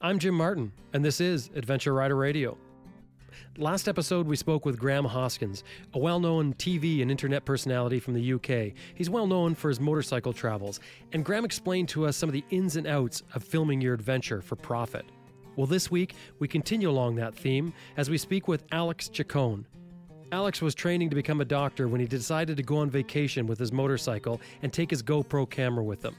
I'm Jim Martin, and this is Adventure Rider Radio. Last episode, we spoke with Graham Hoskins, a well known TV and internet personality from the UK. He's well known for his motorcycle travels, and Graham explained to us some of the ins and outs of filming your adventure for profit. Well, this week, we continue along that theme as we speak with Alex Chacon. Alex was training to become a doctor when he decided to go on vacation with his motorcycle and take his GoPro camera with him.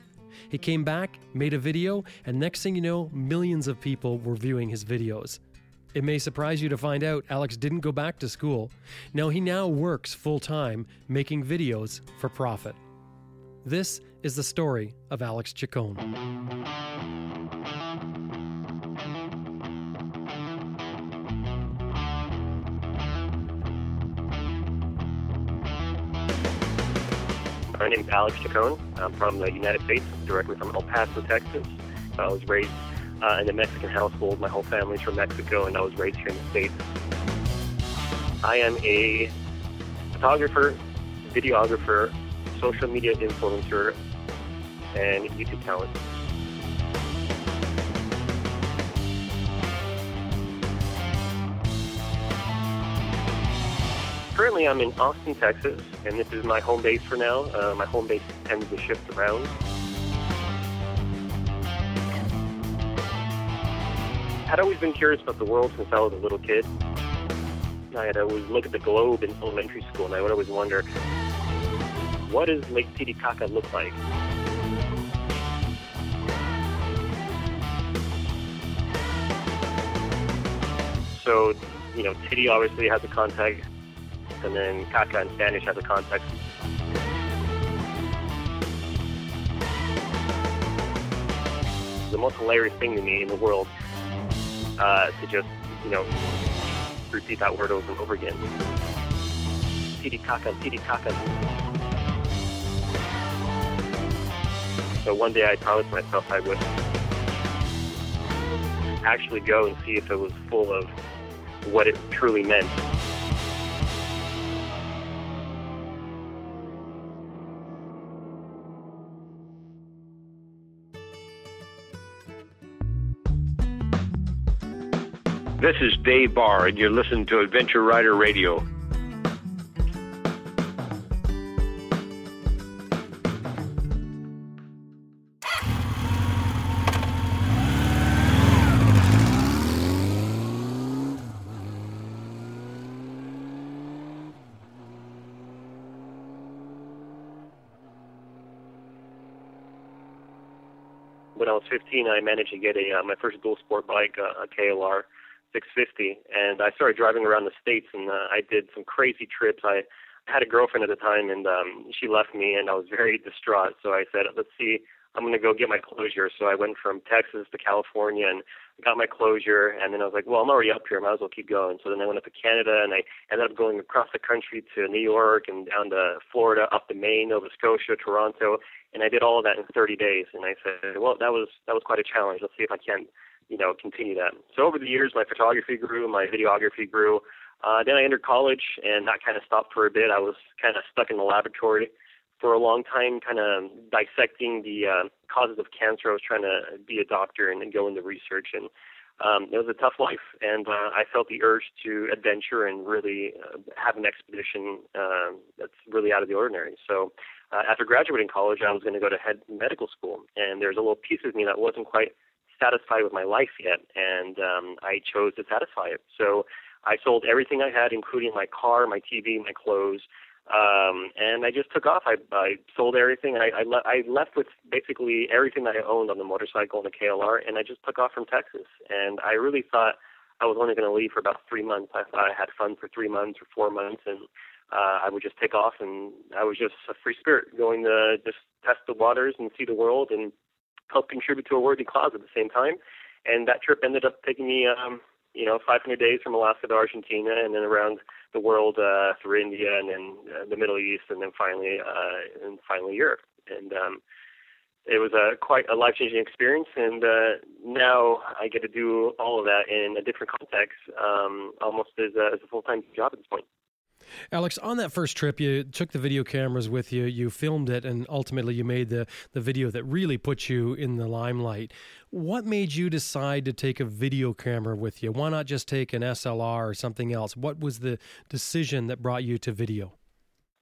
He came back, made a video, and next thing you know, millions of people were viewing his videos. It may surprise you to find out Alex didn't go back to school. No, he now works full time making videos for profit. This is the story of Alex Chacon. My name is Alex Chacon. I'm from the United States, directly from El Paso, Texas. I was raised uh, in a Mexican household. My whole family's from Mexico, and I was raised here in the States. I am a photographer, videographer, social media influencer, and YouTube talent. Currently, I'm in Austin, Texas, and this is my home base for now. Uh, my home base tends to shift around. I'd always been curious about the world since I was a little kid. I had always look at the globe in elementary school, and I would always wonder, what does Lake Titicaca look like? So, you know, Titi obviously has a context, and then Caca in Spanish has a context. The most hilarious thing to me in the world uh, to just, you know, repeat that word over and over again. Titicaca, Titicaca. So one day I promised myself I would actually go and see if it was full of what it truly meant. This is Dave Barr, and you're listening to Adventure Rider Radio. When I was 15, I managed to get a uh, my first dual sport bike, uh, a KLR 650, and I started driving around the states, and uh, I did some crazy trips. I had a girlfriend at the time, and um, she left me, and I was very distraught. So I said, let's see, I'm going to go get my closure. So I went from Texas to California and got my closure, and then I was like, well, I'm already up here, might as well keep going. So then I went up to Canada, and I ended up going across the country to New York and down to Florida, up to Maine, Nova Scotia, Toronto, and I did all of that in 30 days. And I said, well, that was that was quite a challenge. Let's see if I can you know, continue that. So over the years, my photography grew, my videography grew. Uh, then I entered college, and that kind of stopped for a bit. I was kind of stuck in the laboratory for a long time, kind of dissecting the uh, causes of cancer. I was trying to be a doctor and go into research, and um, it was a tough life. And uh, I felt the urge to adventure and really uh, have an expedition uh, that's really out of the ordinary. So uh, after graduating college, I was going to go to head medical school, and there's a little piece of me that wasn't quite satisfied with my life yet, and um, I chose to satisfy it. So I sold everything I had, including my car, my TV, my clothes, um, and I just took off. I, I sold everything. I, I, le- I left with basically everything that I owned on the motorcycle and the KLR, and I just took off from Texas. And I really thought I was only going to leave for about three months. I thought I had fun for three months or four months, and uh, I would just take off. And I was just a free spirit, going to just test the waters and see the world and help contribute to a worthy cause at the same time. And that trip ended up taking me, um, you know, 500 days from Alaska to Argentina, and then around the world uh, through India, and then uh, the Middle East, and then finally, uh, and finally Europe. And um, it was a quite a life-changing experience. And uh, now I get to do all of that in a different context, um, almost as a, as a full-time job at this point. Alex, on that first trip, you took the video cameras with you, you filmed it, and ultimately you made the, the video that really put you in the limelight. What made you decide to take a video camera with you? Why not just take an SLR or something else? What was the decision that brought you to video?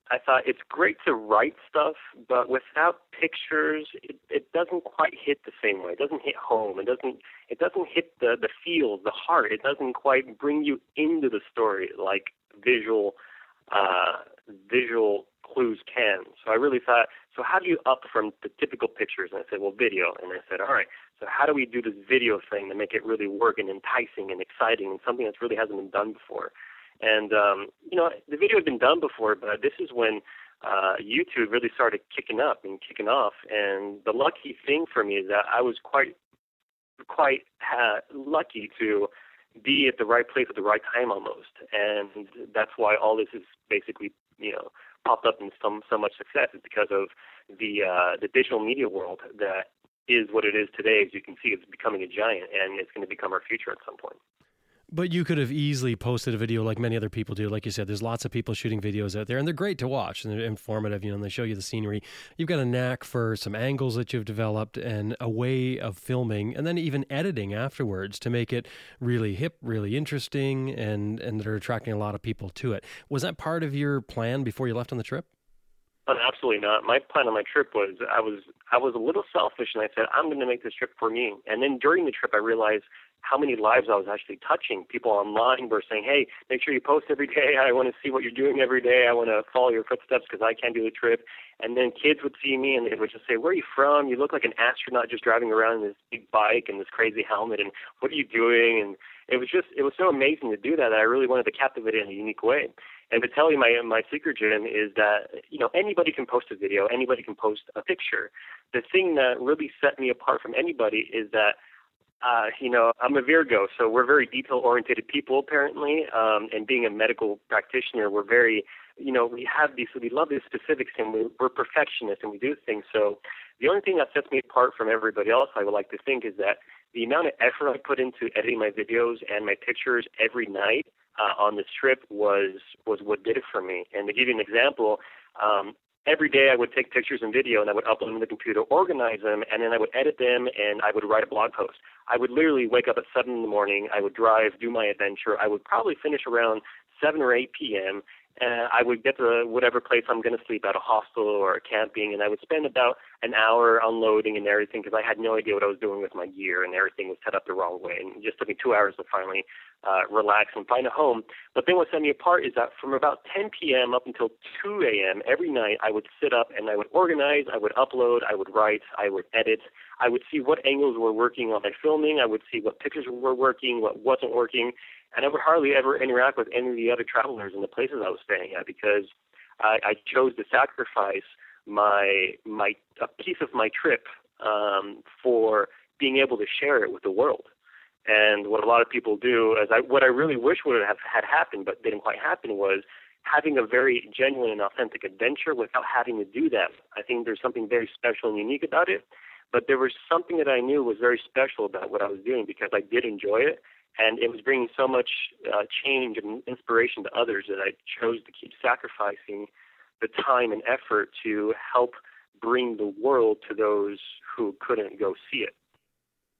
I thought it's great to write stuff, but without pictures, it, it doesn't quite hit the same way. It doesn't hit home. It doesn't. It doesn't hit the the feel, the heart. It doesn't quite bring you into the story like visual uh, visual clues can. So I really thought, so how do you up from the typical pictures? And I said, well, video. And I said, all right, so how do we do this video thing to make it really work and enticing and exciting and something that really hasn't been done before? And um, you know, the video had been done before, but this is when uh, YouTube really started kicking up and kicking off. And the lucky thing for me is that I was quite, quite uh, lucky to be at the right place at the right time almost. And that's why all this is basically, you know, popped up in some so much success is because of the uh, the digital media world that is what it is today. As you can see, it's becoming a giant, and it's going to become our future at some point. But you could have easily posted a video like many other people do. Like you said, there's lots of people shooting videos out there, and they're great to watch and they're informative. You know, and they show you the scenery. You've got a knack for some angles that you've developed and a way of filming, and then even editing afterwards to make it really hip, really interesting, and and that are attracting a lot of people to it. Was that part of your plan before you left on the trip? Oh, absolutely not. My plan on my trip was I was I was a little selfish, and I said I'm going to make this trip for me. And then during the trip, I realized how many lives I was actually touching. People online were saying, "Hey, make sure you post every day. I want to see what you're doing every day. I want to follow your footsteps because I can't do the trip." And then kids would see me and they would just say, "Where are you from? You look like an astronaut just driving around in this big bike and this crazy helmet. And what are you doing?" And it was just it was so amazing to do that that I really wanted to captivate it in a unique way. And you my my secret, Jim, is that you know anybody can post a video, anybody can post a picture. The thing that really set me apart from anybody is that uh, you know I'm a Virgo, so we're very detail oriented people apparently. Um, and being a medical practitioner, we're very you know we have these we love these specifics and we, we're perfectionists and we do things. So the only thing that sets me apart from everybody else, I would like to think, is that the amount of effort I put into editing my videos and my pictures every night uh, on this trip was was what did it for me. And to give you an example, um, every day I would take pictures and video and I would upload them to the computer, organize them, and then I would edit them and I would write a blog post. I would literally wake up at seven in the morning. I would drive, do my adventure. I would probably finish around seven or eight p.m and I would get to whatever place I'm going to sleep at, a hostel or a camping, and I would spend about an hour unloading and everything because I had no idea what I was doing with my gear, and everything was set up the wrong way. And it just took me two hours to finally uh, relax and find a home. But then what set me apart is that from about 10 p.m. up until 2 a.m. every night, I would sit up and I would organize, I would upload, I would write, I would edit, I would see what angles were working on my filming, I would see what pictures were working, what wasn't working, and I would hardly ever interact with any of the other travelers in the places I was staying at because I, I chose to sacrifice my my a piece of my trip um, for being able to share it with the world. And what a lot of people do, as I what I really wish would have had happened, but didn't quite happen, was having a very genuine and authentic adventure without having to do that. I think there's something very special and unique about it. But there was something that I knew was very special about what I was doing because I did enjoy it and it was bringing so much uh, change and inspiration to others that I chose to keep sacrificing the time and effort to help bring the world to those who couldn't go see it.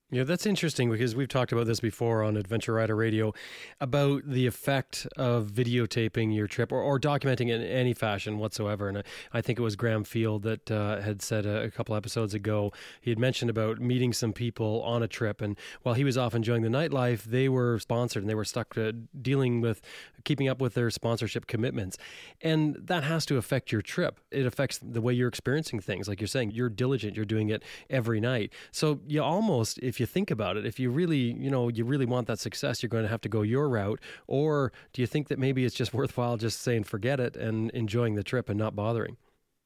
Yeah, that's interesting because we've talked about this before on Adventure Rider Radio about the effect of videotaping your trip or, or documenting it in any fashion whatsoever. And I, I think it was Graham Field that uh, had said a, a, couple episodes ago, he had mentioned about meeting some people on a trip. And while he was off enjoying the nightlife, they were sponsored and they were stuck to dealing with keeping up with their sponsorship commitments. And that has to affect your trip. It affects the way you're experiencing things. Like you're saying, you're diligent, you're doing it every night. So you almost, if if you think about it, if you really, you know, you really want that success, you're going to have to go your route. Or do you think that maybe it's just worthwhile just saying forget it and enjoying the trip and not bothering?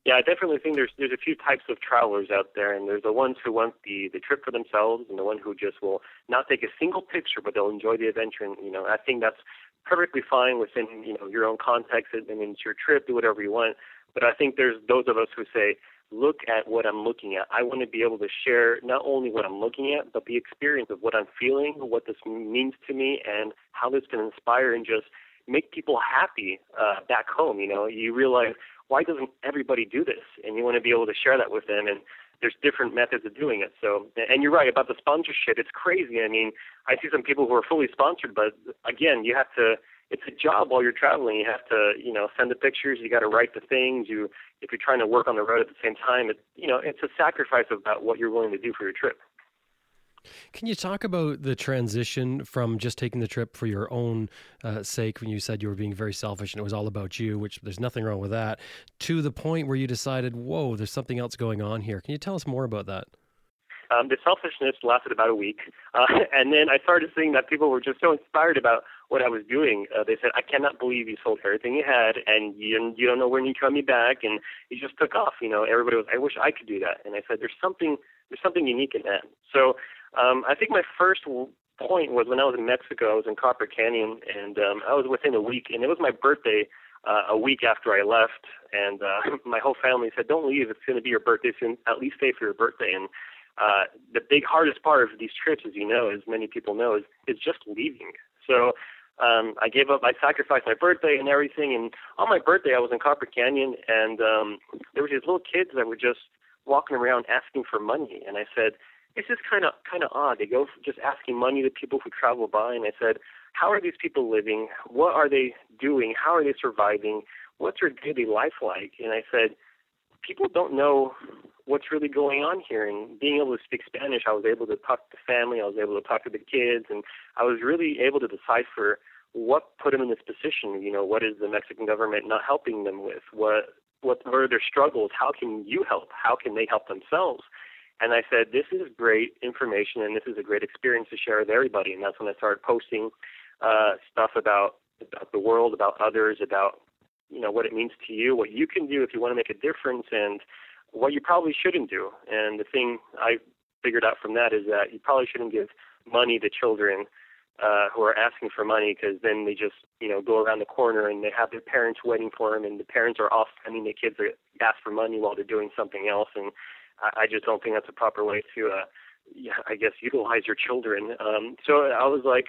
Yeah, I definitely think there's there's a few types of travelers out there, and there's the ones who want the the trip for themselves, and the one who just will not take a single picture, but they'll enjoy the adventure. And you know, I think that's perfectly fine within you know your own context. I mean, it's your trip, do whatever you want. But I think there's those of us who say, look at what I'm looking at. I want to be able to share not only what I'm looking at, but the experience of what I'm feeling, what this means to me, and how this can inspire and just make people happy uh, back home. You know, you realize why doesn't everybody do this, and you want to be able to share that with them. And there's different methods of doing it. So, and you're right about the sponsorship. It's crazy. I mean, I see some people who are fully sponsored, but again, you have to. It's a job while you're traveling. You have to, you know, send the pictures. You got to write the things. You, if you're trying to work on the road at the same time, it, you know, it's a sacrifice about what you're willing to do for your trip. Can you talk about the transition from just taking the trip for your own uh, sake when you said you were being very selfish and it was all about you, which there's nothing wrong with that, to the point where you decided, whoa, there's something else going on here? Can you tell us more about that? Um, the selfishness lasted about a week, uh, and then I started seeing that people were just so inspired about what I was doing. Uh, they said, "I cannot believe you sold everything you had, and you you don't know when you coming back, and you just took off." You know, everybody was, "I wish I could do that," and I said, "There's something there's something unique in that." So um, I think my first point was when I was in Mexico. I was in Copper Canyon, and um, I was within a week, and it was my birthday uh, a week after I left. And uh, my whole family said, "Don't leave. It's going to be your birthday soon. At least stay for your birthday." And uh, the big hardest part of these trips, as you know, as many people know, is is just leaving. So um, I gave up. I sacrificed my birthday and everything. And on my birthday, I was in Copper Canyon, and um, there were these little kids that were just walking around asking for money. And I said, it's just kind of kind of odd. They go just asking money to people who travel by, and I said, how are these people living? What are they doing? How are they surviving? What's their daily life like? And I said, people don't know what's really going on here. And being able to speak Spanish, I was able to talk to family. I was able to talk to the kids, and I was really able to decipher what put them in this position. You know, what is the Mexican government not helping them with? What what, are their struggles? How can you help? How can they help themselves? And I said, this is great information and this is a great experience to share with everybody. And that's when I started posting uh, stuff about about the world, about others, about you know what it means to you, what you can do if you want to make a difference, and what you probably shouldn't do. And the thing I figured out from that is that you probably shouldn't give money to children uh, who are asking for money because then they just you know go around the corner and they have their parents waiting for them, and the parents are off sending the kids to ask for money while they're doing something else, and I, I just don't think that's a proper way to, uh, I guess, utilize your children. Um, so I was like,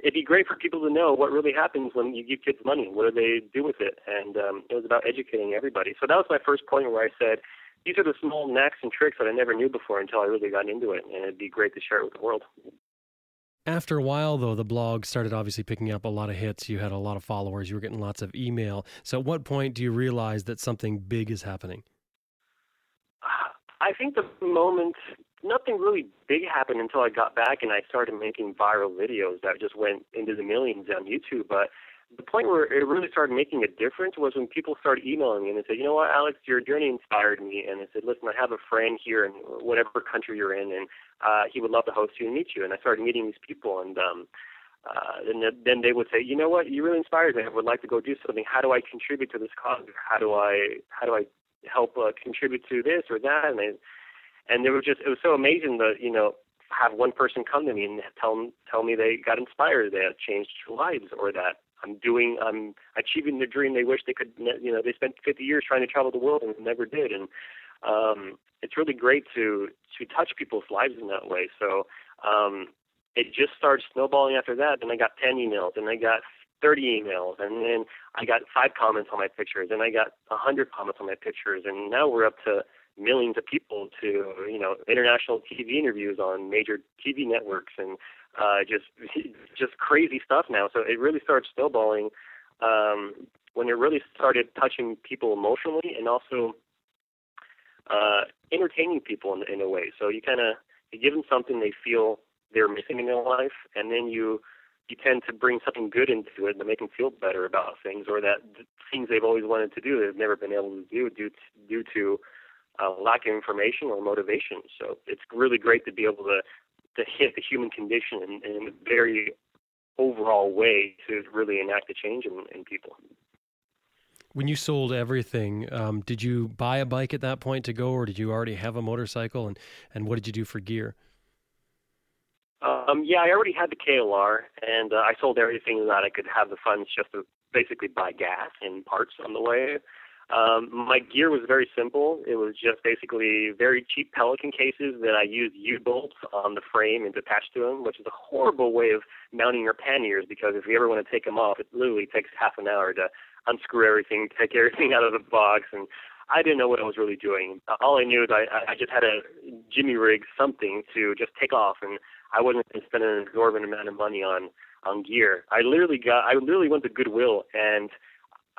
it'd be great for people to know what really happens when you give kids money. What do they do with it? And um, it was about educating everybody. So that was my first point where I said, these are the small knacks and tricks that I never knew before until I really got into it, and it'd be great to share it with the world. After a while, though, the blog started obviously picking up a lot of hits. You had a lot of followers. You were getting lots of email. So, at what point do you realize that something big is happening? I think the moment nothing really big happened until I got back and I started making viral videos that just went into the millions on YouTube. But the point where it really started making a difference was when people started emailing me and they said, you know what, Alex, your journey inspired me. And they said, listen, I have a friend here in whatever country you're in, and uh, he would love to host you and meet you. And I started meeting these people, and um, uh, and then they would say, you know what, you really inspired me. I would like to go do something. How do I contribute to this cause? How do I how do I help uh, contribute to this or that, and they, and they were just it was so amazing that you know have one person come to me and tell tell me they got inspired, they have changed lives, or that I'm doing I'm achieving the dream they wish they could. You know, they spent 50 years trying to travel the world and never did, and um, it's really great to to touch people's lives in that way. So um, it just started snowballing after that. Then I got 10 emails, and I got 30 emails, and then I got five comments on my pictures, and I got 100 comments on my pictures, and now we're up to millions of people to you know international TV interviews on major TV networks, and uh, just just crazy stuff now. So it really started snowballing um, when it really started touching people emotionally, and also uh, entertaining people in, in a way. So you kind of you give them something they feel they're missing in their life, and then you you tend to bring something good into it to make them feel better about things, or that things they've always wanted to do they've never been able to do due to, due to uh, lack of information or motivation. So it's really great to be able to to hit the human condition in, in a very overall way to really enact a change in, in people. When you sold everything, um, did you buy a bike at that point to go, or did you already have a motorcycle? And, and what did you do for gear? Um, yeah, I already had the KLR, and uh, I sold everything that I could have the funds just to basically buy gas and parts on the way. Um, my gear was very simple. It was just basically very cheap Pelican cases that I used U-bolts on the frame and attached to them, which is a horrible way of mounting your panniers because if you ever want to take them off, it literally takes half an hour to unscrew everything, take everything out of the box, and I didn't know what I was really doing. All I knew is I, I just had to jimmy rig something to just take off, and I wasn't going to spend an exorbitant amount of money on on gear. I literally got, I literally went to Goodwill, and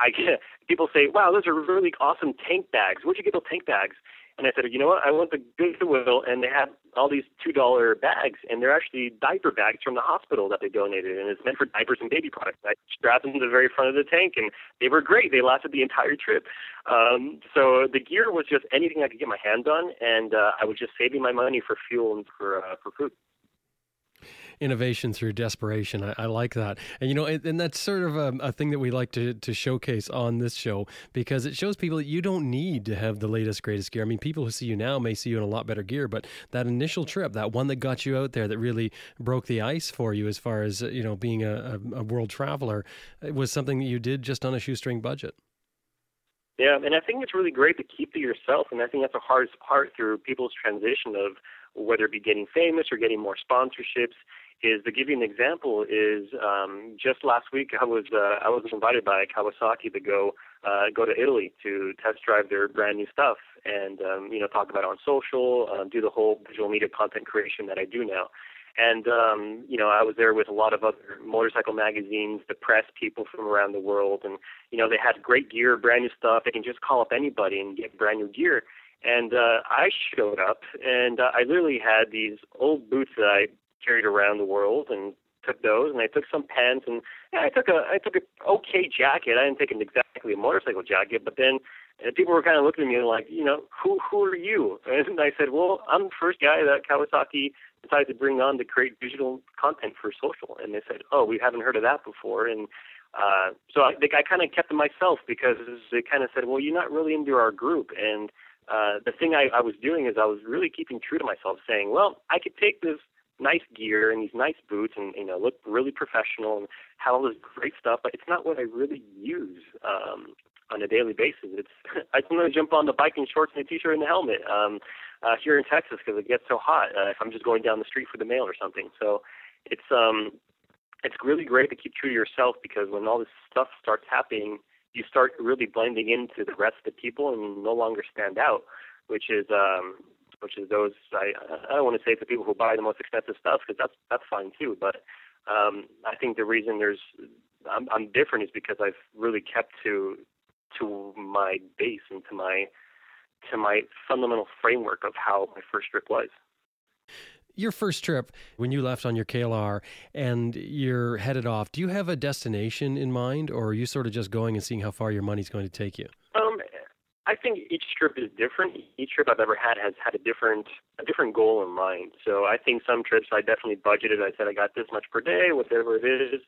I get people say, "Wow, those are really awesome tank bags. Where'd you get those tank bags?" And I said, you know what? I went to Goodwill, and they had all these two dollar bags, and they're actually diaper bags from the hospital that they donated, and it's meant for diapers and baby products. I strapped them to the very front of the tank, and they were great. They lasted the entire trip. Um, so the gear was just anything I could get my hands on, and uh, I was just saving my money for fuel and for uh, for food innovation through desperation. I, I, like that. And, you know, and, and that's sort of a, a, thing that we like to, to showcase on this show because it shows people that you don't need to have the latest, greatest gear. I mean, people who see you now may see you in a lot better gear, but that initial trip, that one that got you out there that really broke the ice for you as far as, uh, you know, being a, a world traveler, was something that you did just on a shoestring budget. Yeah, and I think it's really great to keep to yourself, and I think that's the hardest part through people's transition of whether it be getting famous or getting more sponsorships is to give you an example is um, just last week I was uh, I was invited by Kawasaki to go uh, go to Italy to test drive their brand new stuff and um, you know talk about it on social, uh, do the whole visual media content creation that I do now. And um, you know, I was there with a lot of other motorcycle magazines, the press people from around the world, and you know, they had great gear, brand new stuff. They can just call up anybody and get brand new gear. And uh, I showed up, and uh, I literally had these old boots that I carried around the world and took those and I took some pants and yeah, I took a I took a okay jacket. I didn't take an exactly a motorcycle jacket, but then and people were kind of looking at me like, you know, who who are you? And I said, well, I'm the first guy that Kawasaki decided to bring on to create digital content for social. And they said, oh, we haven't heard of that before. And uh, so I I kind of kept to myself because they kind of said, well, you're not really into our group. And uh, the thing I, I was doing is I was really keeping true to myself, saying, well, I could take this nice gear and these nice boots and you know look really professional and have all this great stuff, but it's not what I really use um, on a daily basis. It's I sometimes jump on the bike in shorts and a t-shirt and a helmet um, uh, here in Texas because it gets so hot. Uh, if I'm just going down the street for the mail or something, so it's um it's really great to keep true to yourself because when all this stuff starts happening, you start really blending into the rest of the people and no longer stand out, which is um which is those I I don't want to say it's the people who buy the most expensive stuff because that's that's fine too. But um, I think the reason there's I'm, I'm different is because I've really kept to to my base and to my to my fundamental framework of how my first trip was. Your first trip, when you left on your KLR and you're headed off, do you have a destination in mind, or are you sort of just going and seeing how far your money's going to take you? I think each trip is different. Each trip I've ever had has had a different a different goal in mind. So I think some trips I definitely budgeted. I said I got this much per day, whatever it is.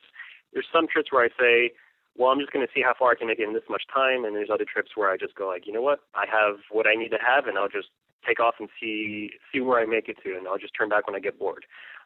There's some trips where I say, well, I'm just going to see how far I can make it in this much time, and there's other trips where I just go like, you know what, I have what I need to have, and I'll just take off and see see where I make it to, and I'll just turn back when I get bored.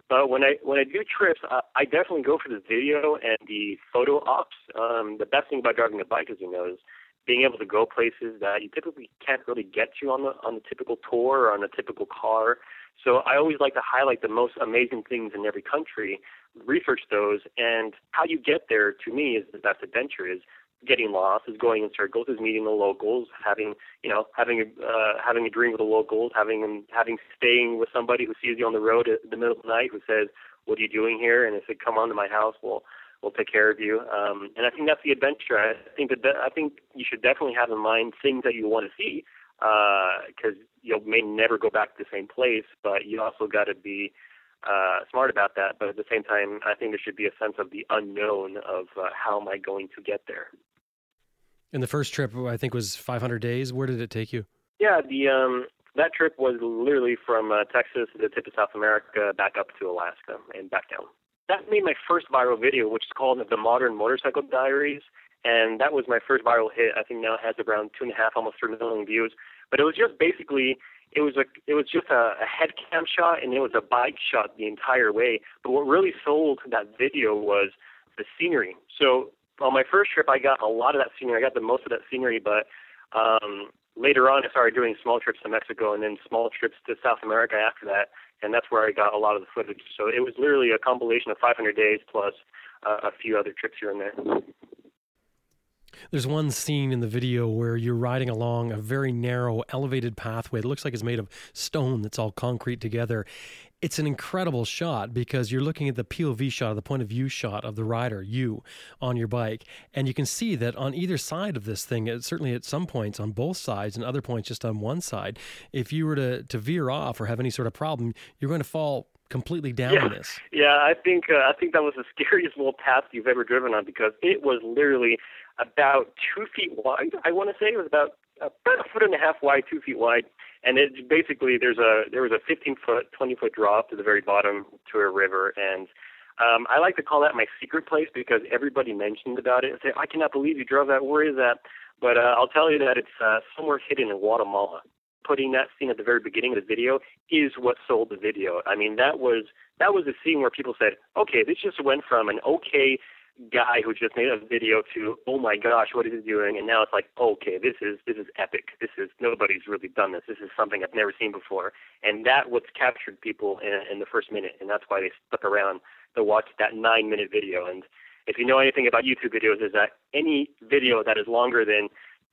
But when I when I do trips, I, I definitely go for the video and the photo ops. Um, the best thing about driving a bike, as you know, is being able to go places that you typically can't really get to on the on the typical tour or on a typical car. So I always like to highlight the most amazing things in every country, research those, and how you get there to me is the best adventure is getting lost, is going in circles, is meeting the locals, having you know having a uh, having a drink with the locals, having and having staying with somebody who sees you on the road at the middle of the night who says, "What are you doing here?" And they come on to my house, well will take care of you. Um, and I think that's the adventure. I think that I think you should definitely have in mind things that you want to see because uh, you may never go back to the same place, but you also got to be uh, smart about that. But at the same time, I think there should be a sense of the unknown of uh, how am I going to get there. And the first trip, I think, was 500 days. Where did it take you? Yeah, the um, that trip was literally from uh, Texas to the tip of South America, back up to Alaska, and back down that made my first viral video, which is called The Modern Motorcycle Diaries. And that was my first viral hit. I think now it has around two and a half, almost three million views. But it was just basically, it was a, it was just a, a head cam shot, and it was a bike shot the entire way. But what really sold that video was the scenery. So on my first trip, I got a lot of that scenery. I got the most of that scenery, but Um, later on, I started doing small trips to Mexico and then small trips to South America after that, and that's where I got a lot of the footage. So it was literally a compilation of 500 days plus uh, a few other trips here and there. There's one scene in the video where you're riding along a very narrow, elevated pathway. It looks like it's made of stone that's all concrete together. It's an incredible shot because you're looking at the POV shot, the point of view shot of the rider, you, on your bike. And you can see that on either side of this thing, certainly at some points on both sides and other points just on one side, if you were to, to veer off or have any sort of problem, you're going to fall completely down yeah. this. Yeah, I think uh, I think that was the scariest little path you've ever driven on because it was literally about two feet wide. I want to say it was about about a foot and a half wide, two feet wide, and it basically there's a there was a 15 foot, 20 foot drop to the very bottom to a river, and um, I like to call that my secret place because everybody mentioned about it and say, I cannot believe you drove that. Where is that? But uh, I'll tell you that it's uh, somewhere hidden in Guatemala. Putting that scene at the very beginning of the video is what sold the video. I mean, that was that was a scene where people said, okay, this just went from an okay guy who just made a video to oh my gosh what is he doing? And now it's like okay this is this is epic. This is nobody's really done this. This is something i've never seen before. And that what's captured people in, in the first minute and that's why they stuck around to watch that nine minute video. And if you know anything about youtube videos is that any video that is longer than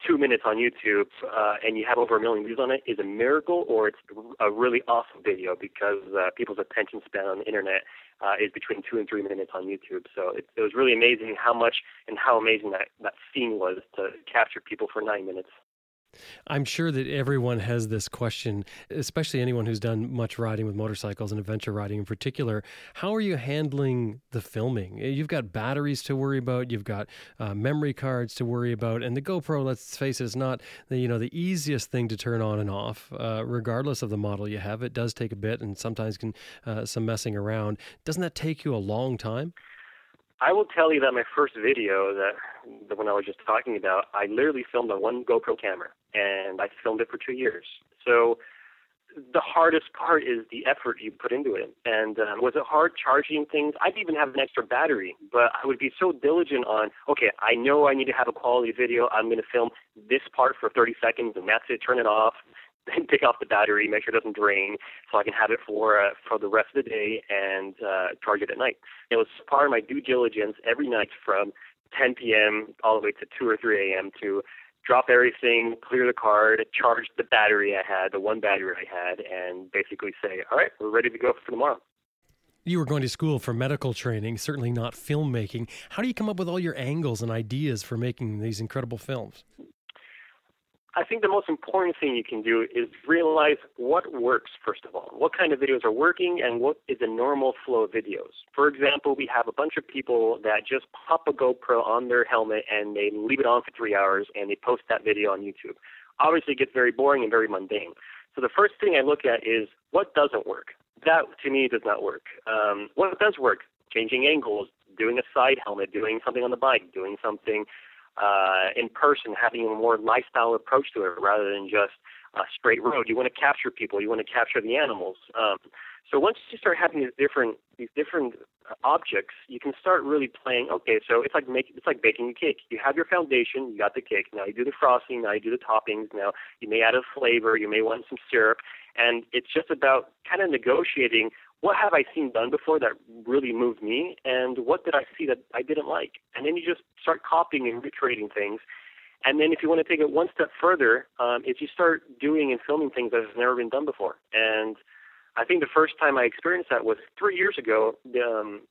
two minutes on YouTube uh, and you have over a million views on it is a miracle or it's a really awesome video because uh, people's attention span on the internet uh, is between two and three minutes on YouTube. So it, it was really amazing how much and how amazing that, that scene was to capture people for nine minutes. I'm sure that everyone has this question, especially anyone who's done much riding with motorcycles and adventure riding in particular. How are you handling the filming? You've got batteries to worry about, you've got uh, memory cards to worry about, and the GoPro, let's face it, is not the you know the easiest thing to turn on and off, uh, regardless of the model you have. It does take a bit, and sometimes can uh, some messing around. Doesn't that take you a long time? I will tell you that my first video, that the one I was just talking about, I literally filmed on one GoPro camera, and I filmed it for two years. So the hardest part is the effort you put into it. And um, was it hard charging things? I didn't even have an extra battery, but I would be so diligent on, okay, I know I need to have a quality video. I'm going to film this part for 30 seconds, and that's it. Turn it off take off the battery, make sure it doesn't drain, so I can have it for uh, for the rest of the day and uh, charge it at night. It was part of my due diligence every night from 10 p.m. all the way to 2 or 3 a.m. to drop everything, clear the card, charge the battery I had, the one battery I had, and basically say, all right, we're ready to go for tomorrow. You were going to school for medical training, certainly not filmmaking. How do you come up with all your angles and ideas for making these incredible films? I think the most important thing you can do is realize what works, first of all. What kind of videos are working and what is a normal flow of videos. For example, we have a bunch of people that just pop a GoPro on their helmet and they leave it on for three hours and they post that video on YouTube. Obviously, it gets very boring and very mundane. So the first thing I look at is what doesn't work. That, to me, does not work. Um, what does work? Changing angles, doing a side helmet, doing something on the bike, doing something uh, in person, having a more lifestyle approach to it rather than just a straight road. You want to capture people. You want to capture the animals. Um, so once you start having these different these different uh, objects, you can start really playing. Okay, so it's like make it's like baking a cake. You have your foundation, you got the cake. Now you do the frosting. Now you do the toppings. Now you may add a flavor. You may want some syrup, and it's just about kind of negotiating what have I seen done before that really moved me, and what did I see that I didn't like? And then you just start copying and recreating things. And then if you want to take it one step further, um, is you start doing and filming things that have never been done before. And I think the first time I experienced that was three years ago. Um,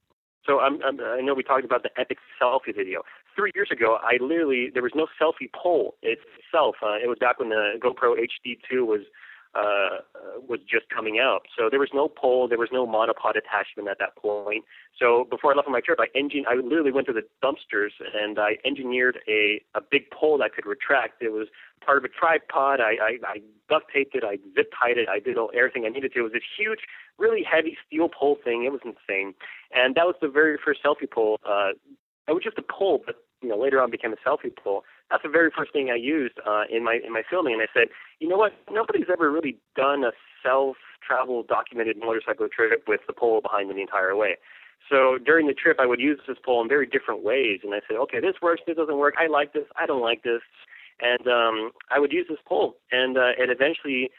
so I'm, I'm, I know we talked about the epic selfie video. Three years ago, I literally there was no selfie pole itself. Uh, it was back when the GoPro HD2 was uh, was just coming out. So there was no pole, there was no monopod attachment at that point. So before I left on my trip, I engine I literally went to the dumpsters and I engineered a a big pole that could retract. It was part of a tripod. I I, I duct taped it, I zip tied it, I did all, everything I needed to. It was this huge, really heavy steel pole thing. It was insane, and that was the very first selfie pole. Uh, it was just a pole, but you know later on became a selfie pole that's the very first thing I used uh, in my in my filming. And I said, you know what? Nobody's ever really done a self travel documented motorcycle trip with the pole behind me the entire way. So during the trip, I would use this pole in very different ways. And I said, okay, this works, this doesn't work. I like this, I don't like this. and um, I would use this pole, and uh, and eventually,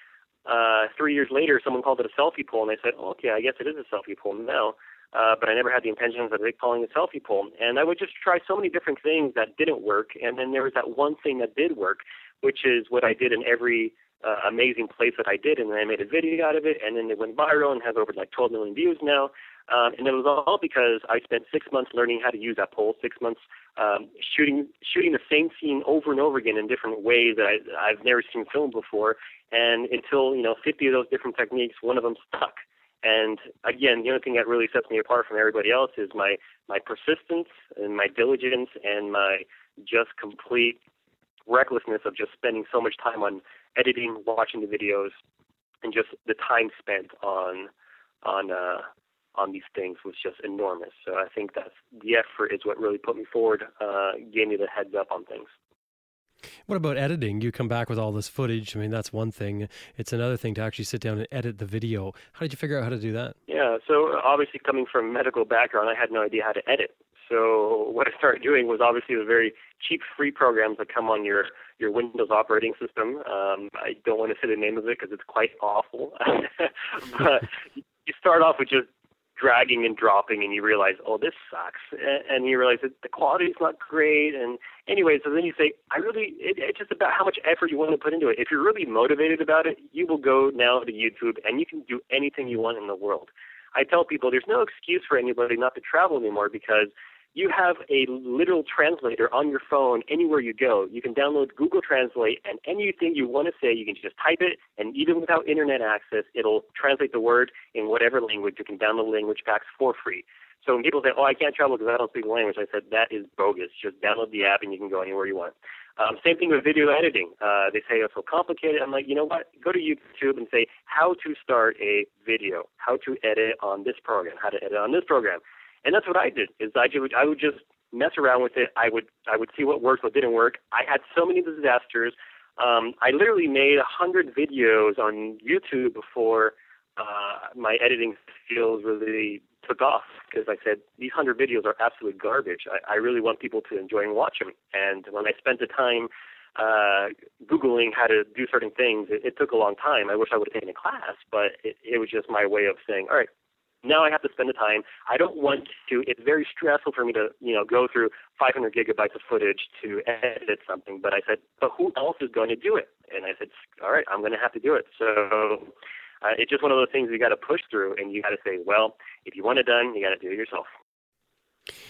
uh, three years later, someone called it a selfie pole, and I said, oh, okay, I guess it is a selfie pole now. Uh, but I never had the intentions of calling it selfie pole. And I would just try so many different things that didn't work, and then there was that one thing that did work, which is what I did in every uh, amazing place that I did, and then I made a video out of it, and then it went viral and has over like 12 million views now. Um, and it was all because I spent six months learning how to use that pole, six months um, shooting shooting the same scene over and over again in different ways that I, I've never seen filmed before. And until you know 50 of those different techniques, one of them stuck. And again, the only thing that really sets me apart from everybody else is my my persistence and my diligence and my just complete recklessness of just spending so much time on editing, watching the videos, and just the time spent on on uh, on these things was just enormous. So I think that's the effort is what really put me forward, uh, gave me the heads up on things. What about editing? You come back with all this footage. I mean, that's one thing. It's another thing to actually sit down and edit the video. How did you figure out how to do that? Yeah, so obviously coming from a medical background, I had no idea how to edit. So what I started doing was obviously the very cheap free programs that come on your your Windows operating system. Um, I don't want to say the name of it because it's quite awful. but you start off with just dragging and dropping and you realize, oh, this sucks. And you realize that the quality is not great. And anyway, so then you say, I really, it, it's just about how much effort you want to put into it. If you're really motivated about it, you will go now to YouTube and you can do anything you want in the world. I tell people there's no excuse for anybody not to travel anymore because you have a literal translator on your phone anywhere you go. You can download Google Translate, and anything you want to say, you can just type it, and even without internet access, it'll translate the word in whatever language. You can download language packs for free. So when people say, "Oh, I can't travel because I don't speak the language," I said that is bogus. Just download the app, and you can go anywhere you want. Um, same thing with video editing. Uh, they say it's so complicated. I'm like, you know what? Go to YouTube and say how to start a video, how to edit on this program, how to edit on this program and that's what I did. Is I would I would just mess around with it. I would I would see what worked, what didn't work. I had so many disasters. Um, I literally made a hundred videos on YouTube before uh, my editing skills really took off because I said these hundred videos are absolute garbage. I, I really want people to enjoy and watch them. And when I spent the time uh, googling how to do certain things, it, it took a long time. I wish I would have taken a class, but it, it was just my way of saying, all right, now I have to spend the time. I don't want to. It's very stressful for me to, you know, go through 500 gigabytes of footage to edit something. But I said, but who else is going to do it? And I said, all right, I'm going to have to do it. So uh, it's just one of those things you got to push through, and you got to say, well, if you want it done, you got to do it yourself.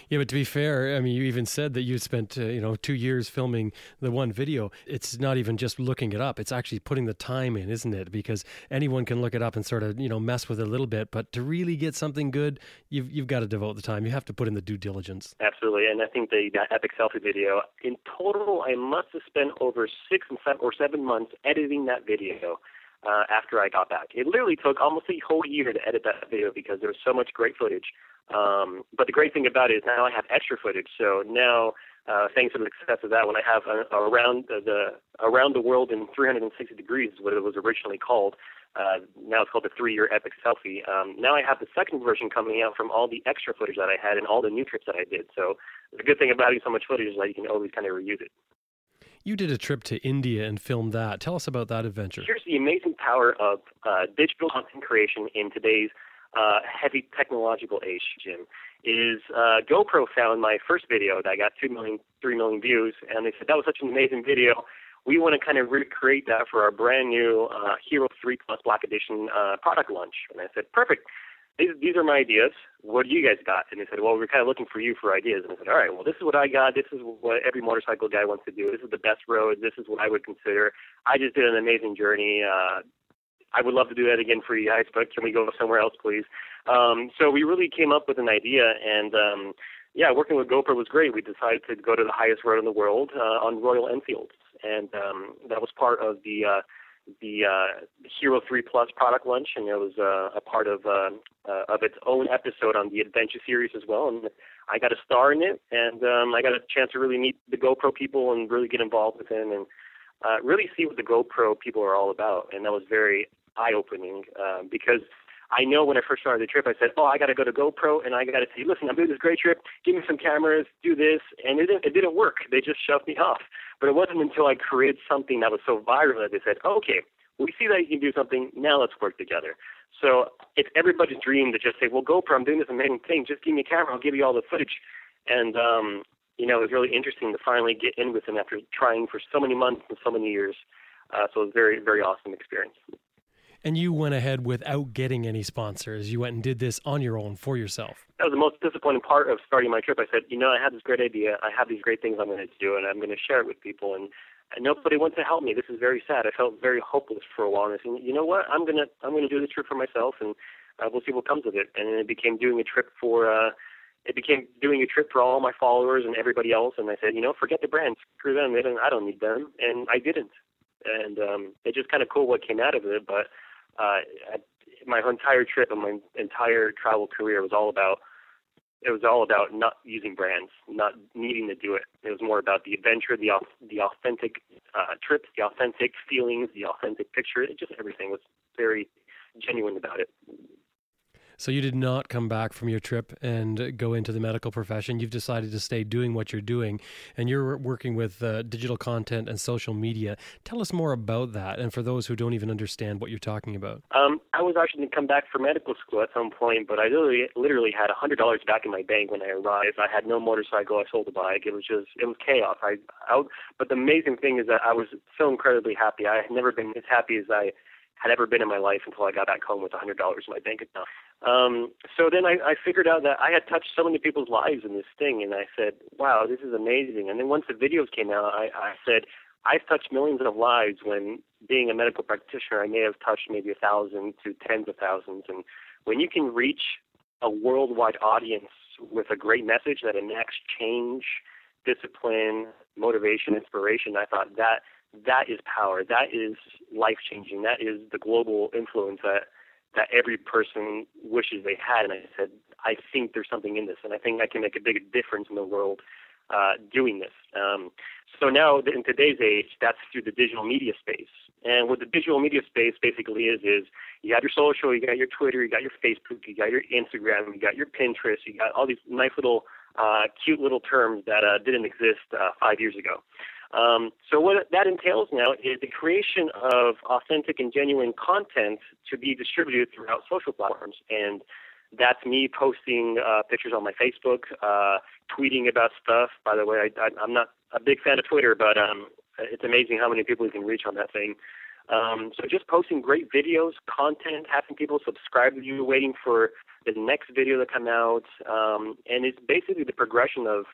Yeah, but to be fair, I mean, you even said that you spent uh, you know two years filming the one video. It's not even just looking it up; it's actually putting the time in, isn't it? Because anyone can look it up and sort of you know mess with it a little bit, but to really get something good, you've you've got to devote the time. You have to put in the due diligence. Absolutely, and I think the epic selfie video in total, I must have spent over six and seven or seven months editing that video. Uh, after I got back, it literally took almost a whole year to edit that video because there was so much great footage. Um, but the great thing about it is now I have extra footage. So now, uh, thanks to the success of that, when I have a, a around the, around the world in 360 degrees, what it was originally called. Uh, now it's called the three-year epic selfie. Um, now I have the second version coming out from all the extra footage that I had and all the new trips that I did. So the good thing about having so much footage is that you can always kind of reuse it. You did a trip to India and filmed that. Tell us about that adventure. Here's the amazing power of uh, digital content creation in today's uh, heavy technological age, Jim, is uh, GoPro found my first video that got 2 million, 3 million views, and they said that was such an amazing video. We want to kind of recreate that for our brand new uh, Hero 3 Plus Black Edition uh, product launch. And I said, perfect. These, these are my ideas. What do you guys got? And they said, well, we're kind of looking for you for ideas. And I said, all right, well, this is what I got. This is what every motorcycle guy wants to do. This is the best road. This is what I would consider. I just did an amazing journey. Uh, I would love to do that again for you guys, but can we go somewhere else, please? Um, so we really came up with an idea, and um, yeah, working with GoPro was great. We decided to go to the highest road in the world uh, on Royal Enfield, and um, that was part of the uh, the uh, Hero 3 Plus product launch, and it was uh, a part of uh, uh, of its own episode on the Adventure series as well. And I got a star in it, and um, I got a chance to really meet the GoPro people and really get involved with them and uh, really see what the GoPro people are all about. And that was very eye opening uh, because I know when I first started the trip, I said, "Oh, I got to go to GoPro and I got to say, listen, I'm doing this great trip. Give me some cameras, do this," and it didn't, it didn't work. They just shoved me off. But it wasn't until I created something that was so viral that they said, oh, "Okay, we see that you can do something. Now let's work together." So it's everybody's dream to just say, "Well, GoPro, I'm doing this amazing thing. Just give me a camera. I'll give you all the footage." And um, you know, it was really interesting to finally get in with them after trying for so many months and so many years. Uh, so it was a very, very awesome experience. And you went ahead without getting any sponsors. You went and did this on your own for yourself. That was the most disappointing part of starting my trip. I said, you know, I had this great idea. I have these great things I'm going to do, and I'm going to share it with people. And, and nobody wants to help me. This is very sad. I felt very hopeless for a while. And I said, you know what? I'm gonna I'm gonna do this trip for myself, and uh, we'll see what comes of it. And then it became doing a trip for. uh it became doing a trip for all my followers and everybody else. And I said, you know, forget the brands, screw them. They don't, I don't need them, and I didn't. And um, it's just kind of cool what came out of it. But uh, I, my entire trip and my entire travel career was all about it was all about not using brands, not needing to do it. It was more about the adventure, the the authentic uh, trips, the authentic feelings, the authentic picture. It just everything was very genuine about it. So you did not come back from your trip and go into the medical profession. You've decided to stay doing what you're doing, and you're working with uh, digital content and social media. Tell us more about that, and for those who don't even understand what you're talking about. Um, I was actually going to come back for medical school at some point, but I literally, literally had a hundred dollars back in my bank when I arrived. I had no motorcycle. I sold a bike. It was just, it was chaos. I, I, but the amazing thing is that I was so incredibly happy. I had never been as happy as I had ever been in my life until I got back home with a hundred dollars in my bank account. Um, so then I, I figured out that I had touched so many people's lives in this thing, and I said, "Wow, this is amazing." And then once the videos came out, I, I said, "I've touched millions of lives." When being a medical practitioner, I may have touched maybe a thousand to tens of thousands. And when you can reach a worldwide audience with a great message that enacts change, discipline, motivation, inspiration, I thought that that is power. That is life changing. That is the global influence that that every person wishes they had. And I said, I think there's something in this, and I think I can make a big difference in the world uh, doing this. Um, so now, in today's age, that's through the digital media space. And what the digital media space basically is, is you got your social, you got your Twitter, you got your Facebook, you got your Instagram, you got your Pinterest, you got all these nice little, uh, cute little terms that uh, didn't exist uh, five years ago. Um, so what that entails now is the creation of authentic and genuine content to be distributed throughout social platforms. And that's me posting uh, pictures on my Facebook, uh, tweeting about stuff. By the way, I, I'm not a big fan of Twitter, but um, it's amazing how many people you can reach on that thing. Um, so just posting great videos, content, having people subscribe to you, waiting for the next video to come out, um, and it's basically the progression of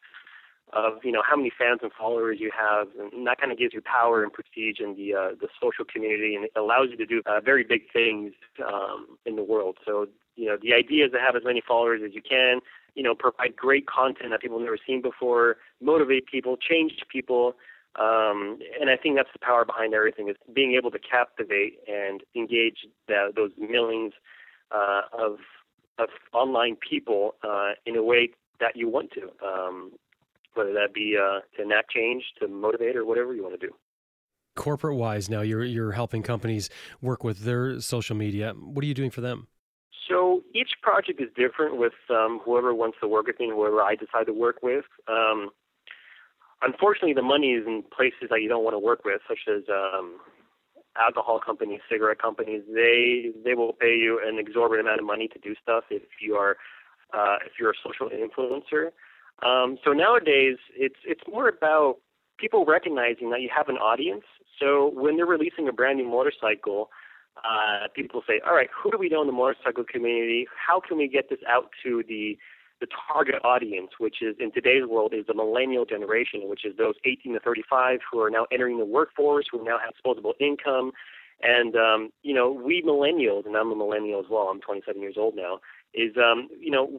of you know how many fans and followers you have, and that kind of gives you power and prestige in the uh, the social community, and it allows you to do uh, very big things um, in the world. So you know the idea is to have as many followers as you can. You know, provide great content that people have never seen before, motivate people, change people. Um, and I think that's the power behind everything is being able to captivate and engage those millions uh, of of online people uh, in a way that you want to. Um, whether that be uh, to enact change, to motivate, or whatever you want to do. Corporate wise, now you're you're helping companies work with their social media. What are you doing for them? So each project is different with um, whoever wants to work with me, whoever I decide to work with. Um, unfortunately, the money is in places that you don't want to work with, such as um, alcohol companies, cigarette companies. They they will pay you an exorbitant amount of money to do stuff if you are uh, if you're a social influencer. Um, so nowadays, it's it's more about people recognizing that you have an audience. So when they're releasing a brand new motorcycle, uh, people say, "All right, who do we know in the motorcycle community? How can we get this out to the the target audience, which is in today's world is the millennial generation, which is those 18 to 35 who are now entering the workforce, who now have disposable income, and um, you know, we millennials, and I'm a millennial as well. I'm 27 years old now. Is um, you know,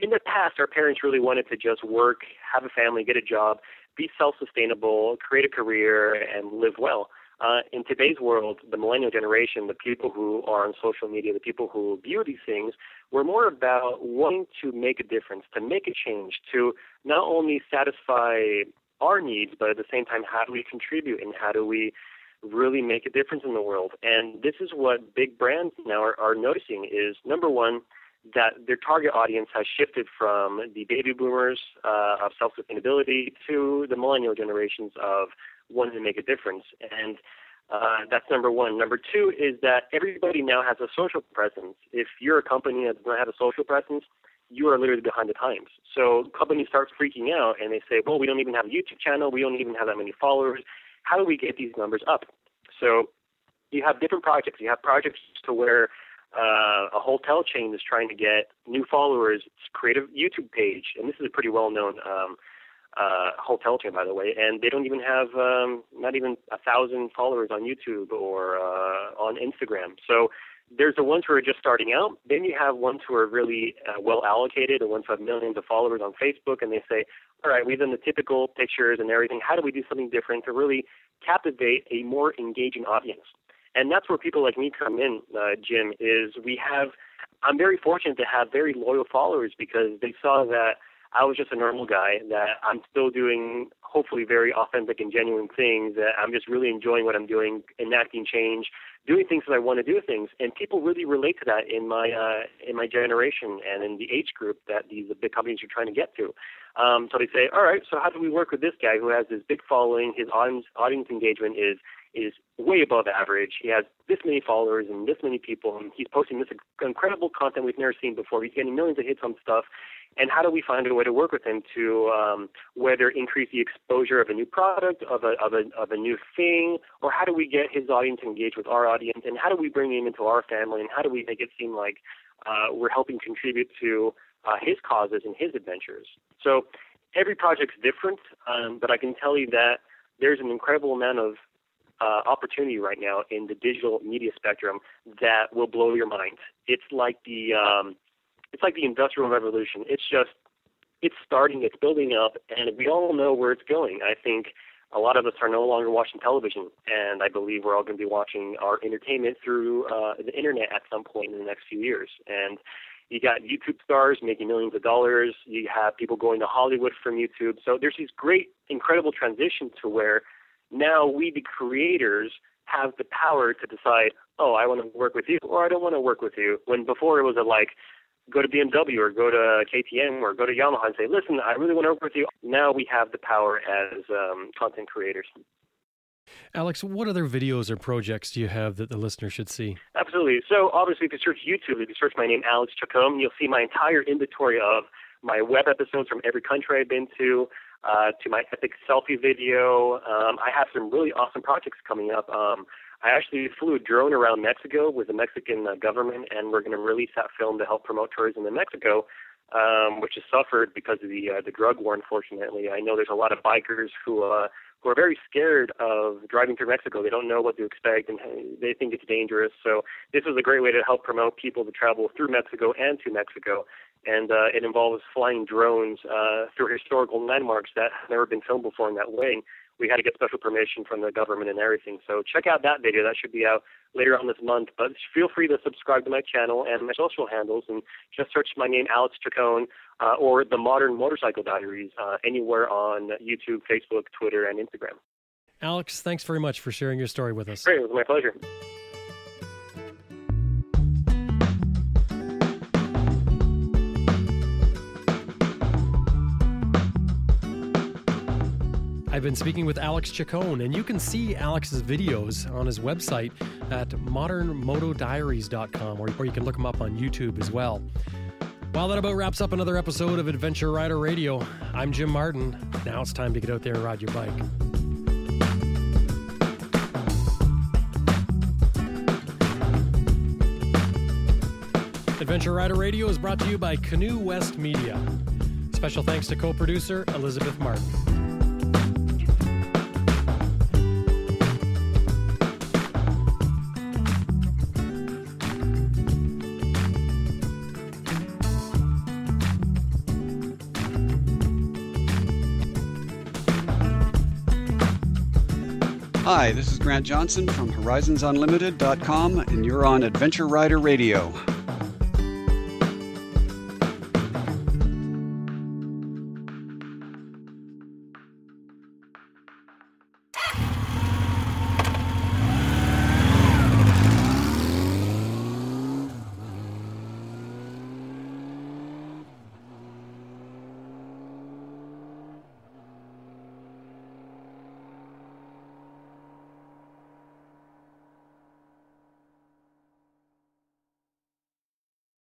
in the past, our parents really wanted to just work, have a family, get a job, be self-sustainable, create a career, and live well. Uh, in today's world, the millennial generation, the people who are on social media, the people who view these things, we're more about wanting to make a difference, to make a change, to not only satisfy our needs, but at the same time, how do we contribute and how do we really make a difference in the world. And this is what big brands now are, are noticing is number one, that their target audience has shifted from the baby boomers uh, of self sustainability to the millennial generations of wanting to make a difference. And uh, that's number one. Number two is that everybody now has a social presence. If you're a company that does not have a social presence, you are literally behind the times. So companies start freaking out and they say, well, we don't even have a YouTube channel. We don't even have that many followers. How do we get these numbers up? So you have different projects. You have projects to where uh, a hotel chain is trying to get new followers, create a YouTube page, and this is a pretty well-known um, uh, hotel chain, by the way, and they don't even have um, not even a thousand followers on YouTube or uh, on Instagram. So there's the ones who are just starting out. Then you have ones who are really uh, well allocated, the ones who have millions of followers on Facebook, and they say, all right, we've done the typical pictures and everything. How do we do something different to really captivate a more engaging audience? And that's where people like me come in, uh, Jim, is we have, I'm very fortunate to have very loyal followers because they saw that I was just a normal guy, that I'm still doing hopefully very authentic and genuine things, that I'm just really enjoying what I'm doing, enacting change, doing things that I want to do things. And people really relate to that in my uh, in my generation and in the age group that these big companies are trying to get to. Um, so they say, all right, so how do we work with this guy who has this big following? His audience, audience engagement is is way above average. He has this many followers and this many people, and he's posting this incredible content we've never seen before. He's getting millions of hits on stuff. And how do we find a way to work with him to um, whether increase the exposure of a new product, of a, of, a, of a new thing, or how do we get his audience engaged with our audience, and how do we bring him into our family, and how do we make it seem like uh, we're helping contribute to uh, his causes and his adventures? So every project's different, um, but I can tell you that there's an incredible amount of uh, opportunity right now in the digital media spectrum that will blow your mind. It's like the um, it's like the industrial revolution. It's just it's starting, it's building up, and we all know where it's going. I think a lot of us are no longer watching television, and I believe we're all going to be watching our entertainment through uh, the internet at some point in the next few years. And you got YouTube stars making millions of dollars. You have people going to Hollywood from YouTube. So there's these great, incredible transitions to where now we, the creators, have the power to decide, oh, I want to work with you or I don't want to work with you. When before it was a like, go to BMW or go to KTM or go to Yamaha and say, listen, I really want to work with you. Now we have the power as um, content creators. Alex, what other videos or projects do you have that the listener should see? Absolutely. So, obviously, if you search YouTube, if you search my name, Alex Chacon, you'll see my entire inventory of my web episodes from every country I've been to, uh, to my epic selfie video. Um, I have some really awesome projects coming up. Um, I actually flew a drone around Mexico with the Mexican uh, government, and we're going to release that film to help promote tourism in Mexico, um, which has suffered because of the uh, the drug war. Unfortunately, I know there's a lot of bikers who uh, who are very scared of driving through Mexico. They don't know what to expect, and they think it's dangerous. So this is a great way to help promote people to travel through Mexico and to Mexico and uh, it involves flying drones uh, through historical landmarks that have never been filmed before in that way. We had to get special permission from the government and everything. So check out that video. That should be out later on this month. But feel free to subscribe to my channel and my social handles, and just search my name, Alex Chacon, uh, or the Modern Motorcycle Diaries, uh, anywhere on YouTube, Facebook, Twitter, and Instagram. Alex, thanks very much for sharing your story with us. Great, it was my pleasure. I've been speaking with Alex Chacon, and you can see Alex's videos on his website at modernmotodiaries.com, or, or you can look him up on YouTube as well. Well, that about wraps up another episode of Adventure Rider Radio. I'm Jim Martin. Now it's time to get out there and ride your bike. Adventure Rider Radio is brought to you by Canoe West Media. Special thanks to co producer Elizabeth Martin. Hi, this is Grant Johnson from HorizonsUnlimited.com, and you're on Adventure Rider Radio.